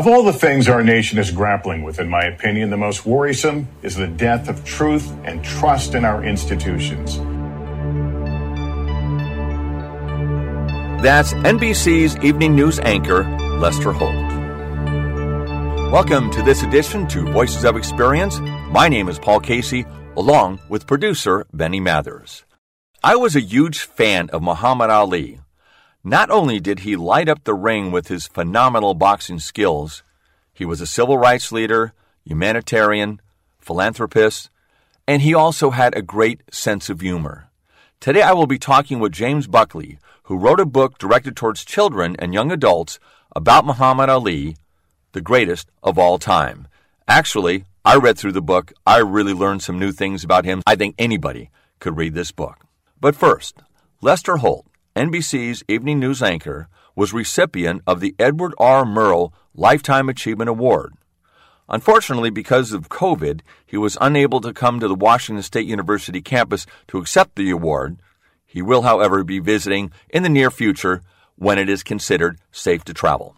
Of all the things our nation is grappling with, in my opinion, the most worrisome is the death of truth and trust in our institutions. That's NBC's evening news anchor, Lester Holt. Welcome to this edition to Voices of Experience. My name is Paul Casey, along with producer Benny Mathers. I was a huge fan of Muhammad Ali. Not only did he light up the ring with his phenomenal boxing skills, he was a civil rights leader, humanitarian, philanthropist, and he also had a great sense of humor. Today I will be talking with James Buckley, who wrote a book directed towards children and young adults about Muhammad Ali, the greatest of all time. Actually, I read through the book. I really learned some new things about him. I think anybody could read this book. But first, Lester Holt, NBC's evening news anchor, was recipient of the Edward R. Murrow Lifetime Achievement Award. Unfortunately, because of COVID, he was unable to come to the Washington State University campus to accept the award. He will, however, be visiting in the near future when it is considered safe to travel.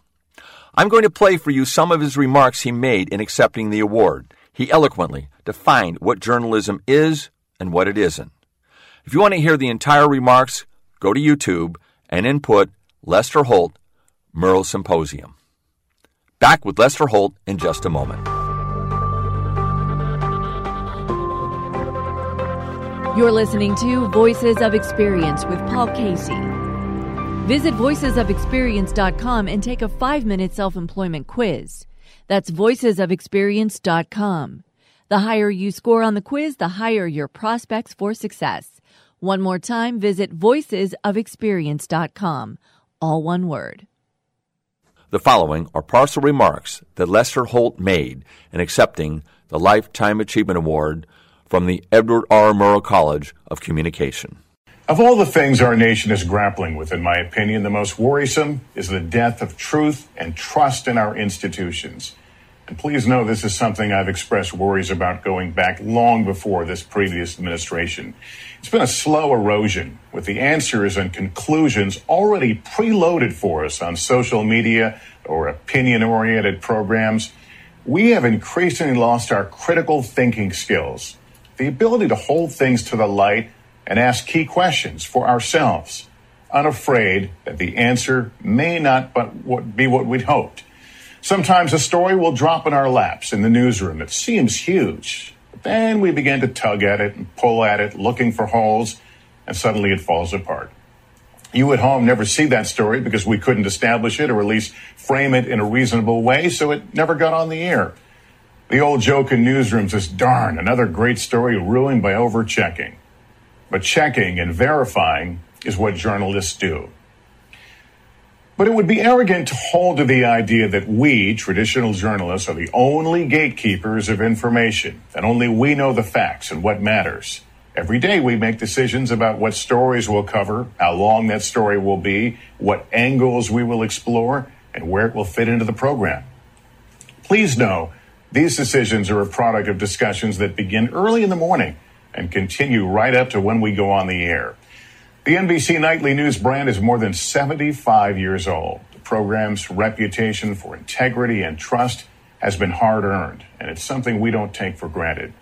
I'm going to play for you some of his remarks he made in accepting the award. He eloquently defined what journalism is and what it isn't. If you want to hear the entire remarks, go to YouTube and input Lester Holt Murrow Symposium. Back with Lester Holt in just a moment. You're listening to Voices of Experience with Paul Casey. Visit voicesofexperience.com and take a five minute self employment quiz. That's voicesofexperience.com. The higher you score on the quiz, the higher your prospects for success. One more time, visit voicesofexperience.com. All one word. The following are partial remarks that Lester Holt made in accepting the Lifetime Achievement Award from the Edward R. Murrow College of Communication. Of all the things our nation is grappling with, in my opinion, the most worrisome is the death of truth and trust in our institutions. And please know this is something I've expressed worries about going back long before this previous administration. It's been a slow erosion with the answers and conclusions already preloaded for us on social media or opinion oriented programs. We have increasingly lost our critical thinking skills, the ability to hold things to the light and ask key questions for ourselves, unafraid that the answer may not but be what we'd hoped. Sometimes a story will drop in our laps in the newsroom. It seems huge. Then we begin to tug at it and pull at it, looking for holes, and suddenly it falls apart. You at home never see that story because we couldn't establish it or at least frame it in a reasonable way, so it never got on the air. The old joke in newsrooms is darn, another great story ruined by overchecking. But checking and verifying is what journalists do. But it would be arrogant to hold to the idea that we, traditional journalists, are the only gatekeepers of information, that only we know the facts and what matters. Every day we make decisions about what stories we'll cover, how long that story will be, what angles we will explore, and where it will fit into the program. Please know these decisions are a product of discussions that begin early in the morning and continue right up to when we go on the air. The NBC Nightly News brand is more than 75 years old. The program's reputation for integrity and trust has been hard earned, and it's something we don't take for granted.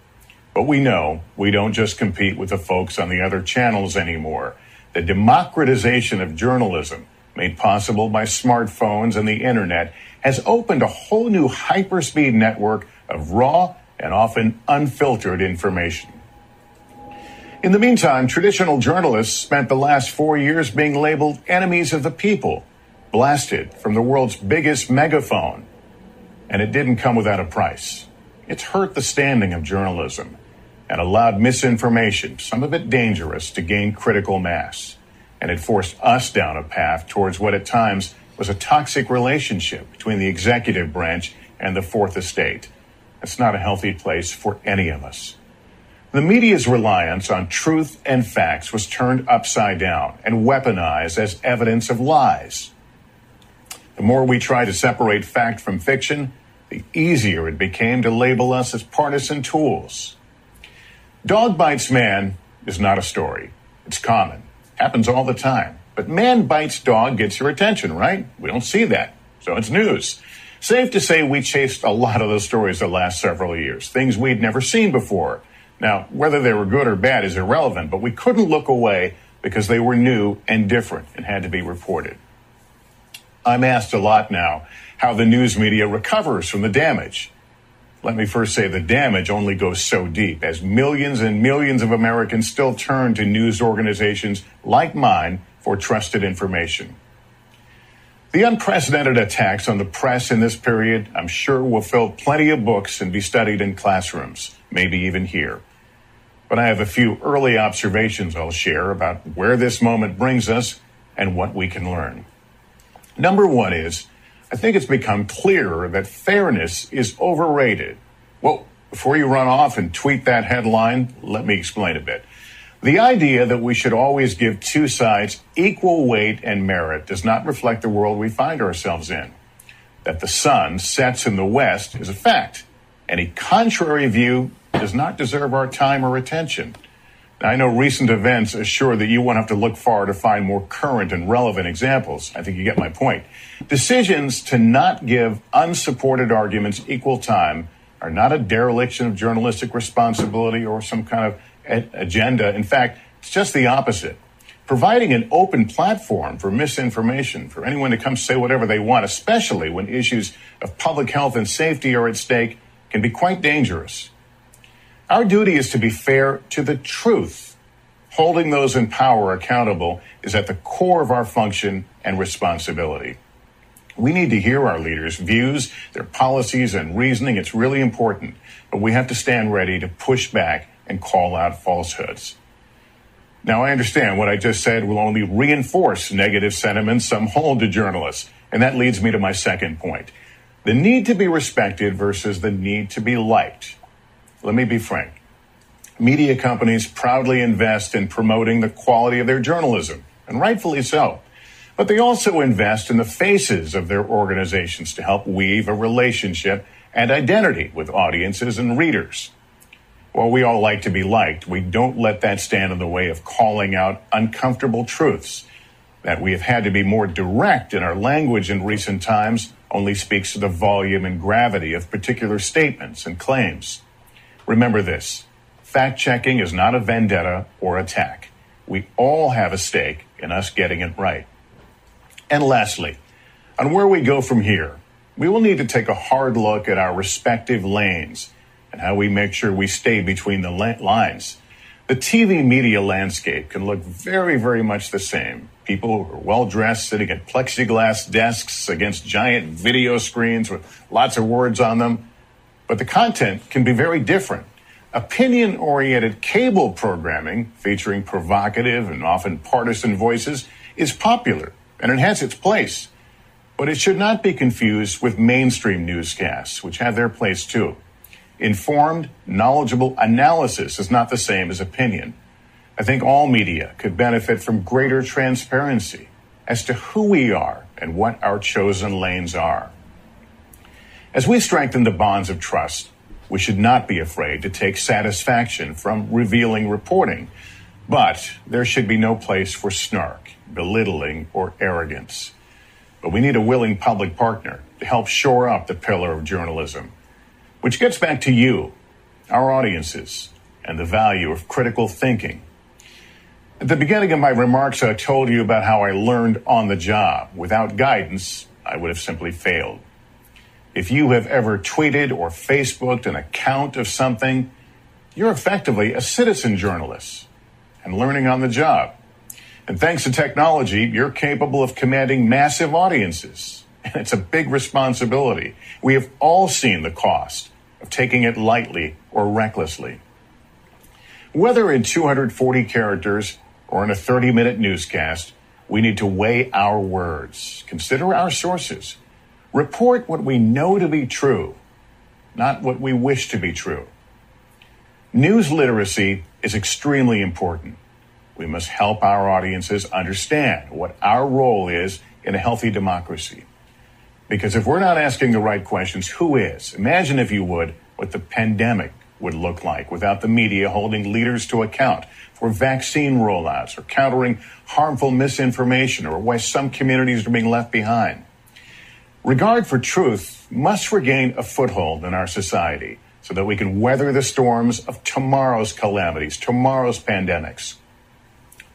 But we know we don't just compete with the folks on the other channels anymore. The democratization of journalism, made possible by smartphones and the internet, has opened a whole new hyperspeed network of raw and often unfiltered information. In the meantime, traditional journalists spent the last four years being labeled enemies of the people, blasted from the world's biggest megaphone. And it didn't come without a price. It's hurt the standing of journalism and allowed misinformation, some of it dangerous, to gain critical mass. And it forced us down a path towards what at times was a toxic relationship between the executive branch and the fourth estate. It's not a healthy place for any of us. The media's reliance on truth and facts was turned upside down and weaponized as evidence of lies. The more we try to separate fact from fiction, the easier it became to label us as partisan tools. Dog bites man is not a story. It's common. Happens all the time. But man bites dog gets your attention, right? We don't see that. So it's news. Safe to say we chased a lot of those stories the last several years, things we'd never seen before. Now, whether they were good or bad is irrelevant, but we couldn't look away because they were new and different and had to be reported. I'm asked a lot now how the news media recovers from the damage. Let me first say the damage only goes so deep as millions and millions of Americans still turn to news organizations like mine for trusted information. The unprecedented attacks on the press in this period, I'm sure, will fill plenty of books and be studied in classrooms, maybe even here. But I have a few early observations I'll share about where this moment brings us and what we can learn. Number one is, I think it's become clearer that fairness is overrated. Well, before you run off and tweet that headline, let me explain a bit. The idea that we should always give two sides equal weight and merit does not reflect the world we find ourselves in. That the sun sets in the west is a fact. Any contrary view does not deserve our time or attention. I know recent events assure that you won't have to look far to find more current and relevant examples. I think you get my point. Decisions to not give unsupported arguments equal time are not a dereliction of journalistic responsibility or some kind of agenda. In fact, it's just the opposite. Providing an open platform for misinformation, for anyone to come say whatever they want, especially when issues of public health and safety are at stake, can be quite dangerous. Our duty is to be fair to the truth. Holding those in power accountable is at the core of our function and responsibility. We need to hear our leaders' views, their policies, and reasoning. It's really important, but we have to stand ready to push back and call out falsehoods. Now, I understand what I just said will only reinforce negative sentiments some hold to journalists. And that leads me to my second point the need to be respected versus the need to be liked. Let me be frank. Media companies proudly invest in promoting the quality of their journalism, and rightfully so. But they also invest in the faces of their organizations to help weave a relationship and identity with audiences and readers. While we all like to be liked, we don't let that stand in the way of calling out uncomfortable truths. That we have had to be more direct in our language in recent times only speaks to the volume and gravity of particular statements and claims. Remember this fact checking is not a vendetta or attack. We all have a stake in us getting it right. And lastly, on where we go from here, we will need to take a hard look at our respective lanes and how we make sure we stay between the lines. The TV media landscape can look very, very much the same. People who are well dressed sitting at plexiglass desks against giant video screens with lots of words on them. But the content can be very different. Opinion oriented cable programming featuring provocative and often partisan voices is popular and it has its place. But it should not be confused with mainstream newscasts, which have their place too. Informed, knowledgeable analysis is not the same as opinion. I think all media could benefit from greater transparency as to who we are and what our chosen lanes are. As we strengthen the bonds of trust, we should not be afraid to take satisfaction from revealing reporting. But there should be no place for snark, belittling, or arrogance. But we need a willing public partner to help shore up the pillar of journalism which gets back to you, our audiences, and the value of critical thinking. At the beginning of my remarks, I told you about how I learned on the job. Without guidance, I would have simply failed. If you have ever tweeted or Facebooked an account of something, you're effectively a citizen journalist and learning on the job. And thanks to technology, you're capable of commanding massive audiences. And it's a big responsibility. We have all seen the cost of taking it lightly or recklessly. Whether in 240 characters or in a 30 minute newscast, we need to weigh our words, consider our sources, report what we know to be true, not what we wish to be true. News literacy is extremely important. We must help our audiences understand what our role is in a healthy democracy. Because if we're not asking the right questions, who is? Imagine, if you would, what the pandemic would look like without the media holding leaders to account for vaccine rollouts or countering harmful misinformation or why some communities are being left behind. Regard for truth must regain a foothold in our society so that we can weather the storms of tomorrow's calamities, tomorrow's pandemics.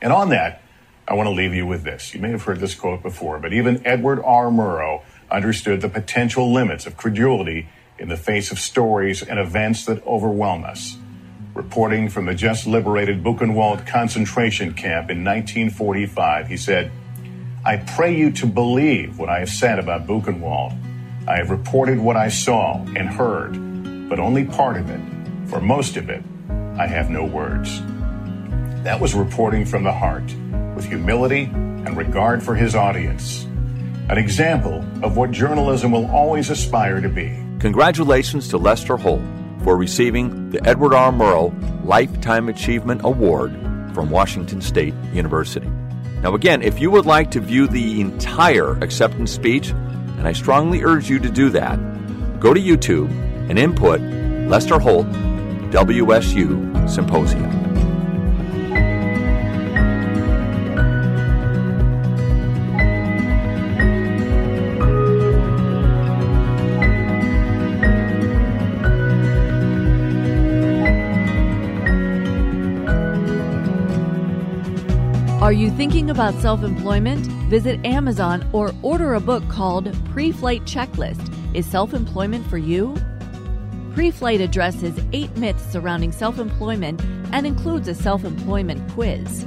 And on that, I want to leave you with this. You may have heard this quote before, but even Edward R. Murrow understood the potential limits of credulity in the face of stories and events that overwhelm us. Reporting from the just liberated Buchenwald concentration camp in 1945, he said, I pray you to believe what I have said about Buchenwald. I have reported what I saw and heard, but only part of it. For most of it, I have no words. That was reporting from the heart, with humility and regard for his audience. An example of what journalism will always aspire to be. Congratulations to Lester Holt for receiving the Edward R. Murrow Lifetime Achievement Award from Washington State University. Now, again, if you would like to view the entire acceptance speech, and I strongly urge you to do that, go to YouTube and input Lester Holt WSU Symposium. You thinking about self employment? Visit Amazon or order a book called Pre Flight Checklist Is Self Employment for You? Pre Flight addresses eight myths surrounding self employment and includes a self employment quiz.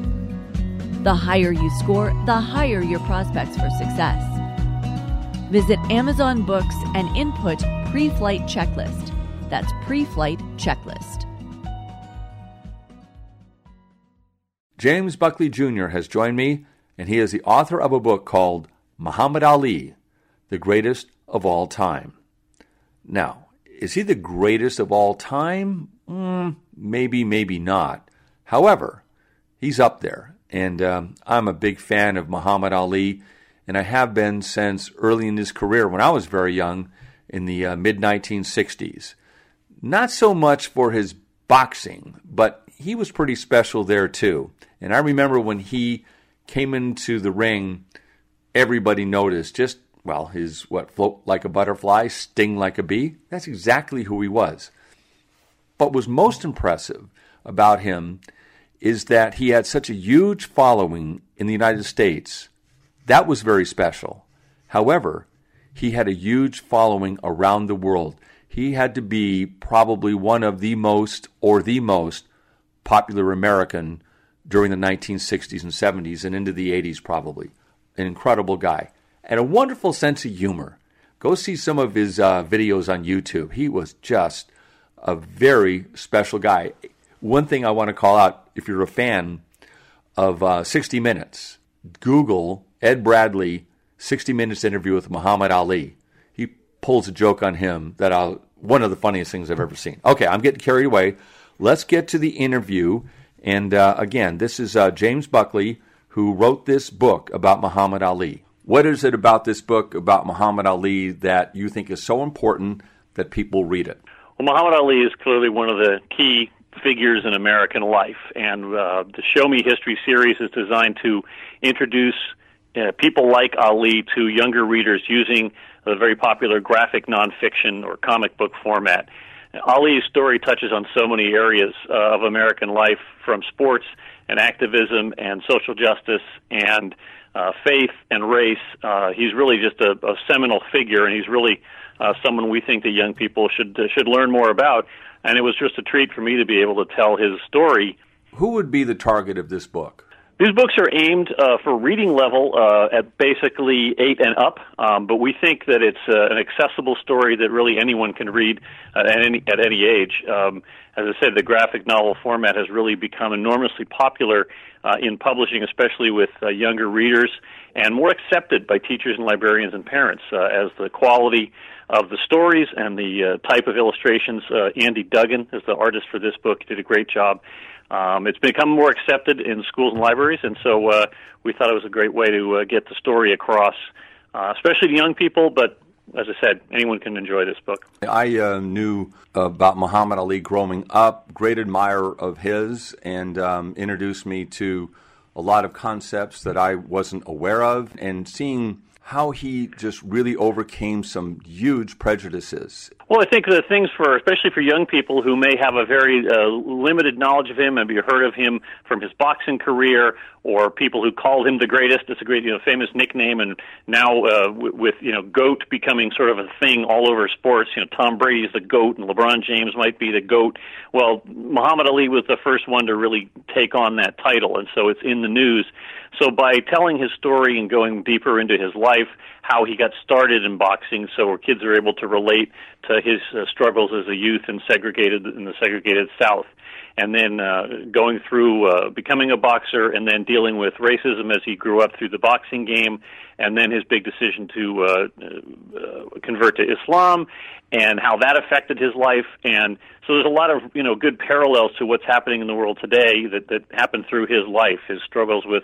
The higher you score, the higher your prospects for success. Visit Amazon Books and input Pre Flight Checklist. That's Pre Flight Checklist. James Buckley Jr. has joined me, and he is the author of a book called Muhammad Ali, the greatest of all time. Now, is he the greatest of all time? Mm, maybe, maybe not. However, he's up there, and um, I'm a big fan of Muhammad Ali, and I have been since early in his career when I was very young in the uh, mid 1960s. Not so much for his boxing, but he was pretty special there too. And I remember when he came into the ring, everybody noticed just, well, his what, float like a butterfly, sting like a bee. That's exactly who he was. But was most impressive about him is that he had such a huge following in the United States. That was very special. However, he had a huge following around the world. He had to be probably one of the most or the most popular American during the 1960s and 70s and into the 80s, probably. An incredible guy. And a wonderful sense of humor. Go see some of his uh, videos on YouTube. He was just a very special guy. One thing I want to call out if you're a fan of uh, 60 Minutes, Google Ed Bradley 60 Minutes interview with Muhammad Ali. He pulls a joke on him that I'll, one of the funniest things I've ever seen. Okay, I'm getting carried away. Let's get to the interview and uh, again, this is uh, James Buckley who wrote this book about Muhammad Ali. What is it about this book about Muhammad Ali that you think is so important that people read it? Well, Muhammad Ali is clearly one of the key figures in American life, and uh, the Show Me History series is designed to introduce uh, people like Ali to younger readers using the very popular graphic nonfiction or comic book format. Ali's story touches on so many areas uh, of American life, from sports and activism and social justice and uh, faith and race. Uh, he's really just a, a seminal figure, and he's really uh, someone we think that young people should uh, should learn more about. And it was just a treat for me to be able to tell his story. Who would be the target of this book? These books are aimed uh, for reading level uh, at basically eight and up, um, but we think that it's uh, an accessible story that really anyone can read at any at any age. Um, as I said, the graphic novel format has really become enormously popular uh, in publishing, especially with uh, younger readers, and more accepted by teachers and librarians and parents uh, as the quality of the stories and the uh, type of illustrations. Uh, Andy Duggan is the artist for this book; did a great job. Um, it's become more accepted in schools and libraries, and so uh, we thought it was a great way to uh, get the story across, uh, especially to young people. But as I said, anyone can enjoy this book. I uh, knew about Muhammad Ali growing up, great admirer of his, and um, introduced me to a lot of concepts that I wasn't aware of, and seeing how he just really overcame some huge prejudices. Well, I think the things for, especially for young people who may have a very uh, limited knowledge of him, maybe heard of him from his boxing career, or people who called him the greatest. It's a great, you know, famous nickname, and now uh, w- with you know, goat becoming sort of a thing all over sports. You know, Tom Brady is the goat, and LeBron James might be the goat. Well, Muhammad Ali was the first one to really take on that title, and so it's in the news. So by telling his story and going deeper into his life, how he got started in boxing, so kids are able to relate to his uh, struggles as a youth in segregated in the segregated South, and then uh, going through uh, becoming a boxer, and then dealing with racism as he grew up through the boxing game, and then his big decision to uh, uh, convert to Islam, and how that affected his life, and so there's a lot of you know good parallels to what's happening in the world today that that happened through his life, his struggles with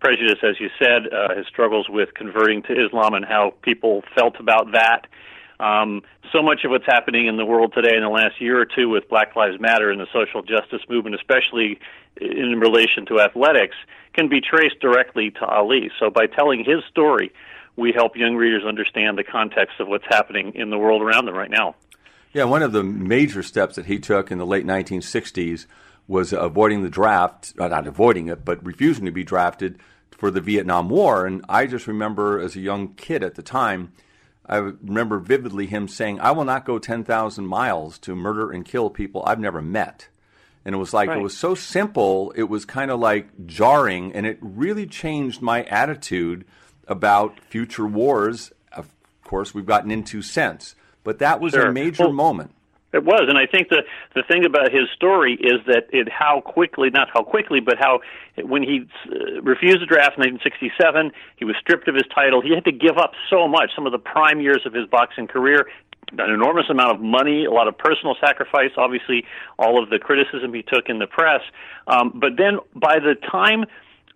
prejudice, as you said, uh, his struggles with converting to Islam and how people felt about that. Um, so much of what's happening in the world today in the last year or two with Black Lives Matter and the social justice movement, especially in relation to athletics, can be traced directly to Ali. So by telling his story, we help young readers understand the context of what's happening in the world around them right now. Yeah, one of the major steps that he took in the late 1960s was avoiding the draft, uh, not avoiding it, but refusing to be drafted for the Vietnam War. And I just remember as a young kid at the time, I remember vividly him saying, I will not go 10,000 miles to murder and kill people I've never met. And it was like, right. it was so simple, it was kind of like jarring, and it really changed my attitude about future wars. Of course, we've gotten into since. But that was sure. a major well, moment. It was, and I think the the thing about his story is that it how quickly, not how quickly, but how when he uh, refused the draft in 1967, he was stripped of his title. He had to give up so much. Some of the prime years of his boxing career, an enormous amount of money, a lot of personal sacrifice. Obviously, all of the criticism he took in the press. Um, but then, by the time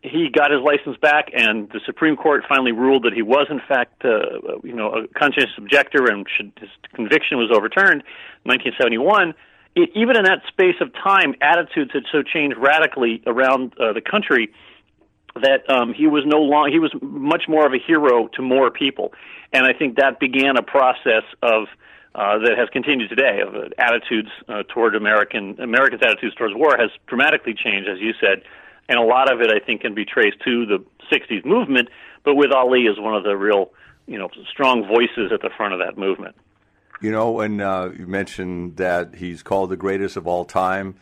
he got his license back, and the Supreme Court finally ruled that he was, in fact, uh, you know, a conscientious objector, and should, his conviction was overturned. 1971. It, even in that space of time, attitudes had so changed radically around uh, the country that um, he was no long he was much more of a hero to more people, and I think that began a process of. Uh, that has continued today of uh, attitudes uh, toward American Americans' attitudes towards war has dramatically changed, as you said, and a lot of it I think can be traced to the '60s movement. But with Ali as one of the real, you know, strong voices at the front of that movement. You know, and uh, you mentioned that he's called the greatest of all time.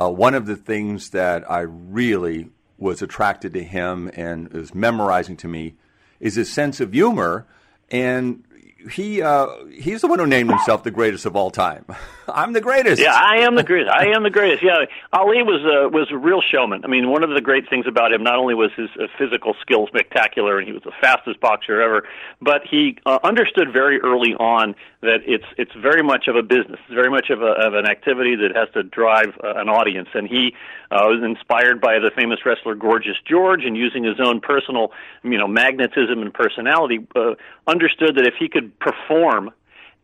Uh, one of the things that I really was attracted to him and is memorizing to me is his sense of humor. And he uh, he's the one who named himself the greatest of all time. I'm the greatest. Yeah, I am the greatest. I am the greatest. Yeah, Ali was uh, was a real showman. I mean, one of the great things about him not only was his uh, physical skills spectacular, and he was the fastest boxer ever, but he uh, understood very early on that it's it's very much of a business. It's very much of, a, of an activity that has to drive uh, an audience, and he uh, was inspired by the famous wrestler Gorgeous George, and using his own personal, you know, magnetism and personality, uh, understood that if he could perform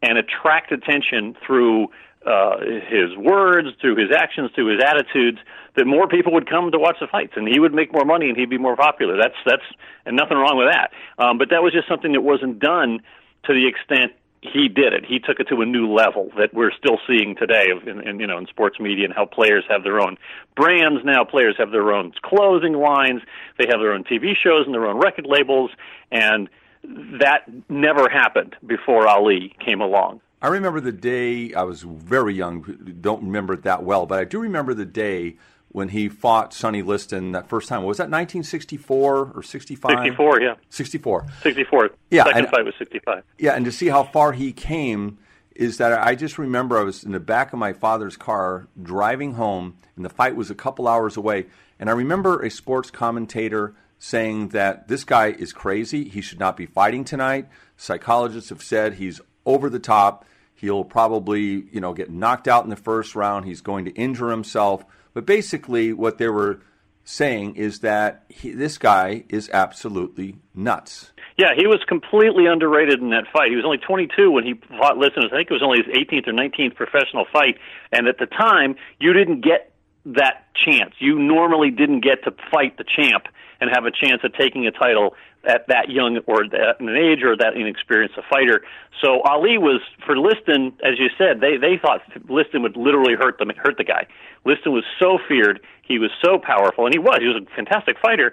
and attract attention through uh, his words, through his actions, through his attitudes, that more people would come to watch the fights, and he would make more money, and he'd be more popular. That's that's and nothing wrong with that. Um, but that was just something that wasn't done to the extent he did it. He took it to a new level that we're still seeing today, in, in you know, in sports media, and how players have their own brands now. Players have their own clothing lines. They have their own TV shows and their own record labels, and that never happened before Ali came along. I remember the day I was very young, don't remember it that well, but I do remember the day when he fought Sonny Liston that first time. Was that 1964 or 65? 64, yeah. 64. 64. Yeah. Second and, fight was 65. Yeah, and to see how far he came is that I just remember I was in the back of my father's car driving home, and the fight was a couple hours away. And I remember a sports commentator saying that this guy is crazy. He should not be fighting tonight. Psychologists have said he's over the top. He'll probably, you know, get knocked out in the first round. He's going to injure himself. But basically, what they were saying is that he, this guy is absolutely nuts. Yeah, he was completely underrated in that fight. He was only 22 when he fought Liston, I think it was only his 18th or 19th professional fight. And at the time, you didn't get that chance. You normally didn't get to fight the champ and have a chance at taking a title at that young or that an age or that inexperienced a fighter. So Ali was for Liston, as you said, they they thought Liston would literally hurt them hurt the guy. Liston was so feared, he was so powerful, and he was. He was a fantastic fighter,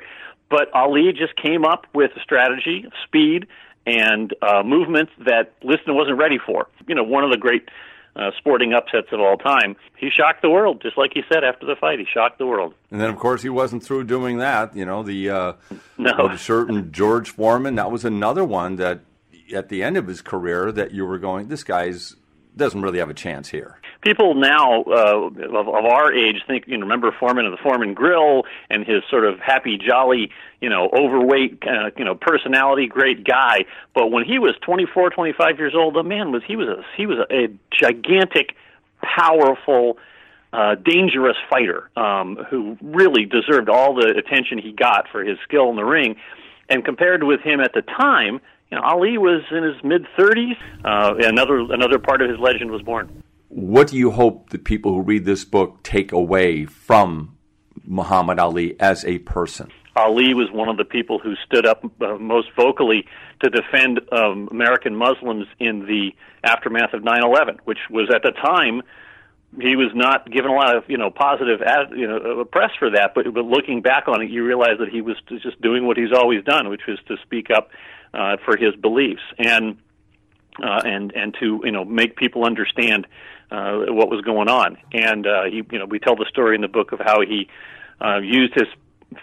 but Ali just came up with a strategy, speed, and uh, movements that Liston wasn't ready for. You know, one of the great uh, sporting upsets of all time. He shocked the world, just like he said after the fight. He shocked the world. And then, of course, he wasn't through doing that. You know, the uh, no. certain George Foreman. That was another one that, at the end of his career, that you were going, this guy's doesn't really have a chance here people now uh, of, of our age think you know remember Foreman of the Foreman Grill and his sort of happy jolly you know overweight uh, you know personality great guy but when he was 24 25 years old the man was he was a he was a, a gigantic powerful uh, dangerous fighter um, who really deserved all the attention he got for his skill in the ring and compared with him at the time you know, Ali was in his mid 30s. Uh, another another part of his legend was born what do you hope the people who read this book take away from Muhammad Ali as a person? Ali was one of the people who stood up uh, most vocally to defend um, American Muslims in the aftermath of 9/11, which was at the time he was not given a lot of you know positive ad, you know uh, press for that. But but looking back on it, you realize that he was just doing what he's always done, which was to speak up uh, for his beliefs and uh, and and to you know make people understand uh, what was going on. And uh, he, you know, we tell the story in the book of how he uh, used his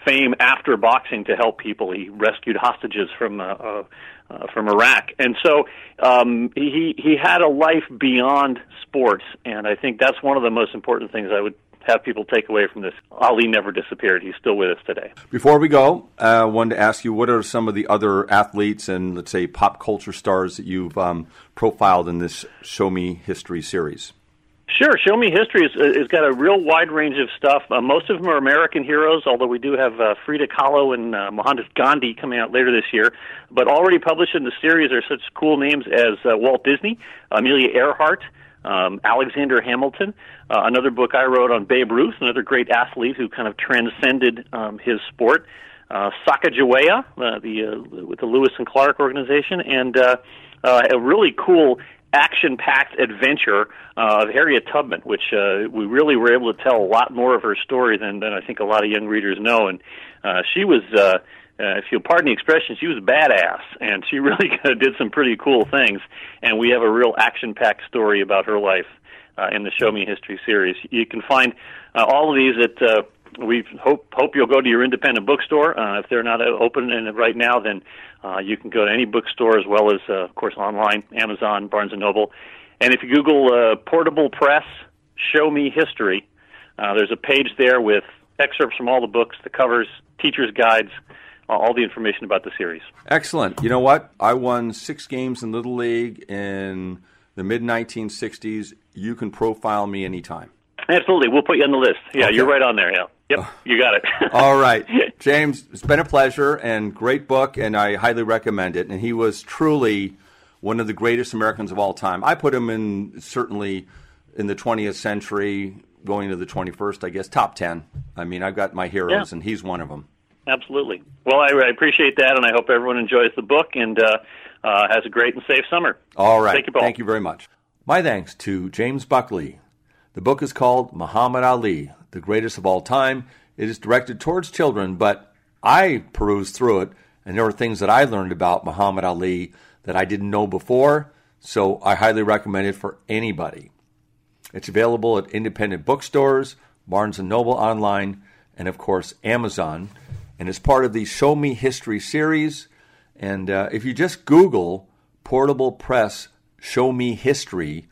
fame after boxing to help people. He rescued hostages from uh, uh, uh, from Iraq, and so um, he he had a life beyond sports. And I think that's one of the most important things I would have people take away from this. Ali never disappeared. He's still with us today. Before we go, uh, I wanted to ask you what are some of the other athletes and, let's say, pop culture stars that you've um, profiled in this Show Me History series? Sure. Show Me History has, uh, has got a real wide range of stuff. Uh, most of them are American heroes, although we do have uh, Frida Kahlo and uh, Mohandas Gandhi coming out later this year. But already published in the series are such cool names as uh, Walt Disney, Amelia Earhart, um, Alexander Hamilton. Uh, another book I wrote on Babe Ruth, another great athlete who kind of transcended um, his sport. Uh, Sacagawea, uh, the uh, with the Lewis and Clark organization, and uh, uh, a really cool action-packed adventure uh, of Harriet Tubman, which uh, we really were able to tell a lot more of her story than, than I think a lot of young readers know. And uh, she was, uh, uh, if you'll pardon the expression, she was a badass, and she really did some pretty cool things. And we have a real action-packed story about her life uh, in the Show Me History series. You can find uh, all of these at. Uh, we hope hope you'll go to your independent bookstore. Uh, if they're not open right now, then uh, you can go to any bookstore as well as, uh, of course, online, Amazon, Barnes and Noble. And if you Google uh, Portable Press, Show Me History, uh, there's a page there with excerpts from all the books, the covers, teachers' guides, uh, all the information about the series. Excellent. You know what? I won six games in Little League in the mid 1960s. You can profile me anytime. Absolutely. We'll put you on the list. Yeah, okay. you're right on there. Yeah. Yep, you got it. All right. James, it's been a pleasure and great book, and I highly recommend it. And he was truly one of the greatest Americans of all time. I put him in certainly in the 20th century, going to the 21st, I guess, top 10. I mean, I've got my heroes, yeah. and he's one of them. Absolutely. Well, I, I, appreciate that, and I hope everyone enjoys the book and uh, uh, has a great and safe summer. All right. Thank you, Paul. Thank you very much. My thanks to James Buckley. The book is called Muhammad Ali, the greatest of all time. It is directed towards children, but I perused through it, and there were things that I learned about Muhammad Ali that I didn't know before, so I highly recommend it for anybody. It's available at independent bookstores, Barnes & Noble online, and of course Amazon, and it's part of the Show Me History series. And uh, if you just Google Portable Press Show Me History,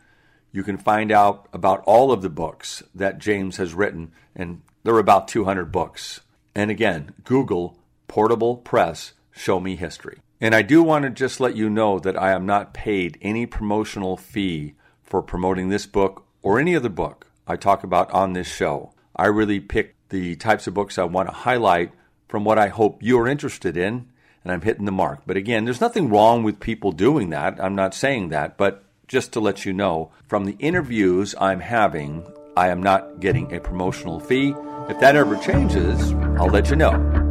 you can find out about all of the books that James has written, and there are about 200 books. And again, Google Portable Press Show Me History. And I do want to just let you know that I am not paid any promotional fee for promoting this book or any other book I talk about on this show. I really pick the types of books I want to highlight from what I hope you're interested in, and I'm hitting the mark. But again, there's nothing wrong with people doing that. I'm not saying that, but just to let you know, from the interviews I'm having I am not getting a promotional fee. If that ever changes, I'll let you know.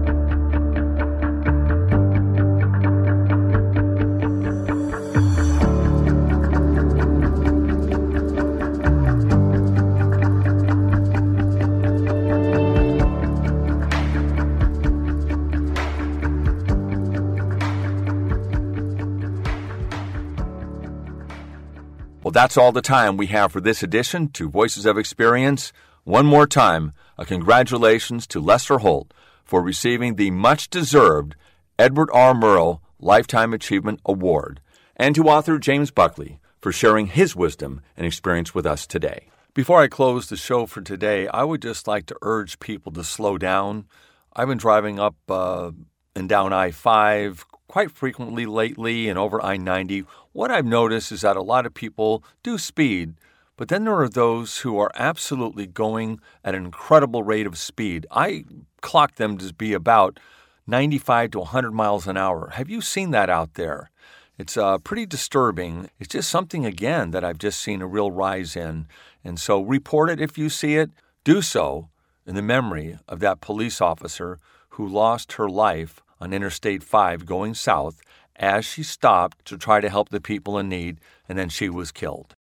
That's all the time we have for this edition to Voices of Experience. One more time, a congratulations to Lester Holt for receiving the much deserved Edward R. Murrow Lifetime Achievement Award, and to author James Buckley for sharing his wisdom and experience with us today. Before I close the show for today, I would just like to urge people to slow down. I've been driving up uh, and down I 5 quite frequently lately and over I 90. What I've noticed is that a lot of people do speed, but then there are those who are absolutely going at an incredible rate of speed. I clock them to be about 95 to 100 miles an hour. Have you seen that out there? It's uh, pretty disturbing. It's just something, again, that I've just seen a real rise in. And so report it if you see it. Do so in the memory of that police officer who lost her life on Interstate 5 going south as she stopped to try to help the people in need, and then she was killed.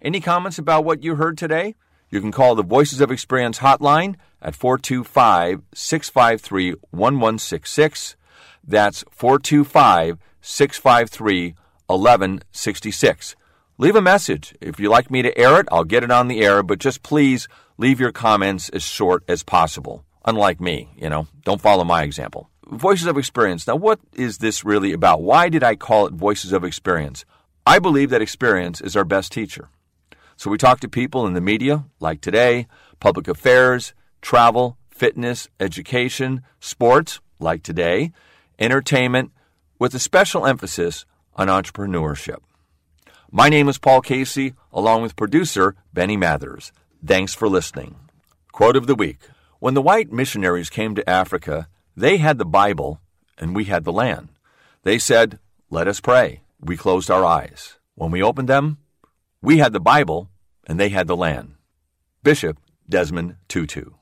Any comments about what you heard today? You can call the Voices of Experience hotline at 425 653 1166. That's 425 653 1166. Leave a message. If you'd like me to air it, I'll get it on the air, but just please leave your comments as short as possible. Unlike me, you know, don't follow my example. Voices of Experience. Now, what is this really about? Why did I call it Voices of Experience? I believe that experience is our best teacher. So we talk to people in the media, like today, public affairs, travel, fitness, education, sports, like today, entertainment, with a special emphasis on entrepreneurship. My name is Paul Casey, along with producer Benny Mathers. Thanks for listening. Quote of the week When the white missionaries came to Africa, they had the Bible, and we had the land. They said, Let us pray. We closed our eyes. When we opened them, we had the Bible, and they had the land. Bishop Desmond Tutu.